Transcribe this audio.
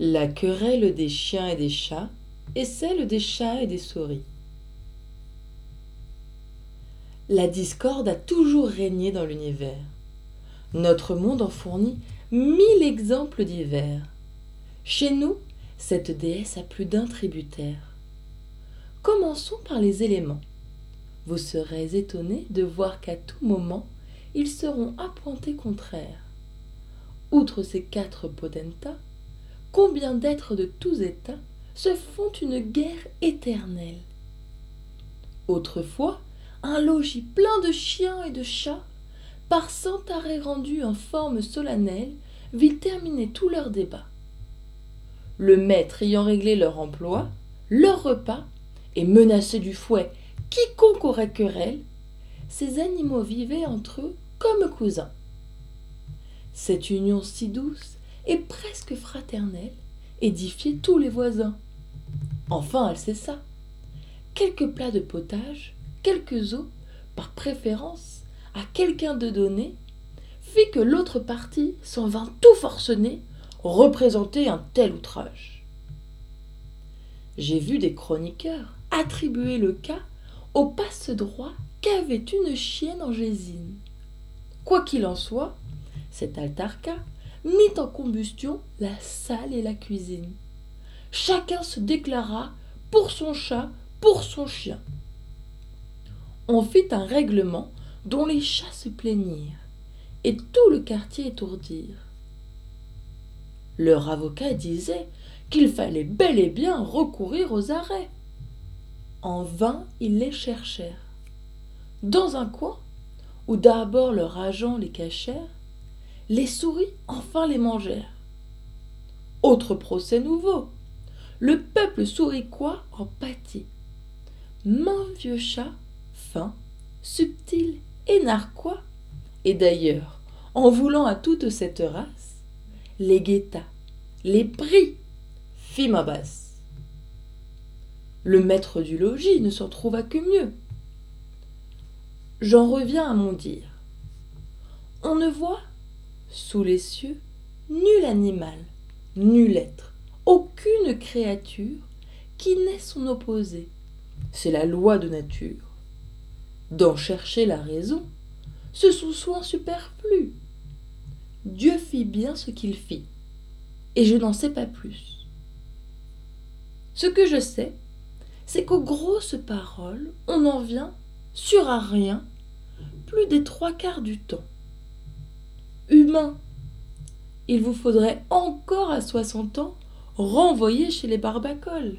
La querelle des chiens et des chats et celle des chats et des souris. La discorde a toujours régné dans l'univers. Notre monde en fournit mille exemples divers. Chez nous, cette déesse a plus d'un tributaire. Commençons par les éléments. Vous serez étonnés de voir qu'à tout moment, ils seront appointés contraires. Outre ces quatre potentats, combien d'êtres de tous états se font une guerre éternelle Autrefois, un logis plein de chiens et de chats, par cent arrêts rendus en forme solennelle, vit terminer tout leur débat. Le maître ayant réglé leur emploi, leur repas, et menacé du fouet quiconque aurait querelle, ces animaux vivaient entre eux comme cousins. Cette union si douce et presque fraternelle édifiait tous les voisins. Enfin, elle cessa. Quelques plats de potage, quelques os, par préférence, à quelqu'un de donner, fit que l'autre partie s'en vint tout forcené représenter un tel outrage. J'ai vu des chroniqueurs attribuer le cas au passe-droit qu'avait une chienne en gésine. Quoi qu'il en soit, cet altarca mit en combustion la salle et la cuisine. Chacun se déclara pour son chat, pour son chien. On fit un règlement dont les chats se plaignirent, et tout le quartier étourdirent. Leur avocat disait qu'il fallait bel et bien recourir aux arrêts. En vain ils les cherchèrent. Dans un coin, où d'abord leurs agents les cachèrent, les souris enfin les mangèrent. Autre procès nouveau. Le peuple souriquois en pâtit. Main vieux chat, fin, subtil et narquois, et d'ailleurs, en voulant à toute cette race, les guetta, les prit, fit ma basse. Le maître du logis ne s'en trouva que mieux. J'en reviens à mon dire. On ne voit, sous les cieux, nul animal, nul être, aucune créature qui n'ait son opposé. C'est la loi de nature. D'en chercher la raison, ce sont soins superflus. Dieu fit bien ce qu'il fit, et je n'en sais pas plus. Ce que je sais, c'est qu'aux grosses paroles, on n'en vient, sur à rien, plus des trois quarts du temps. Humain, il vous faudrait encore à soixante ans renvoyer chez les barbacoles.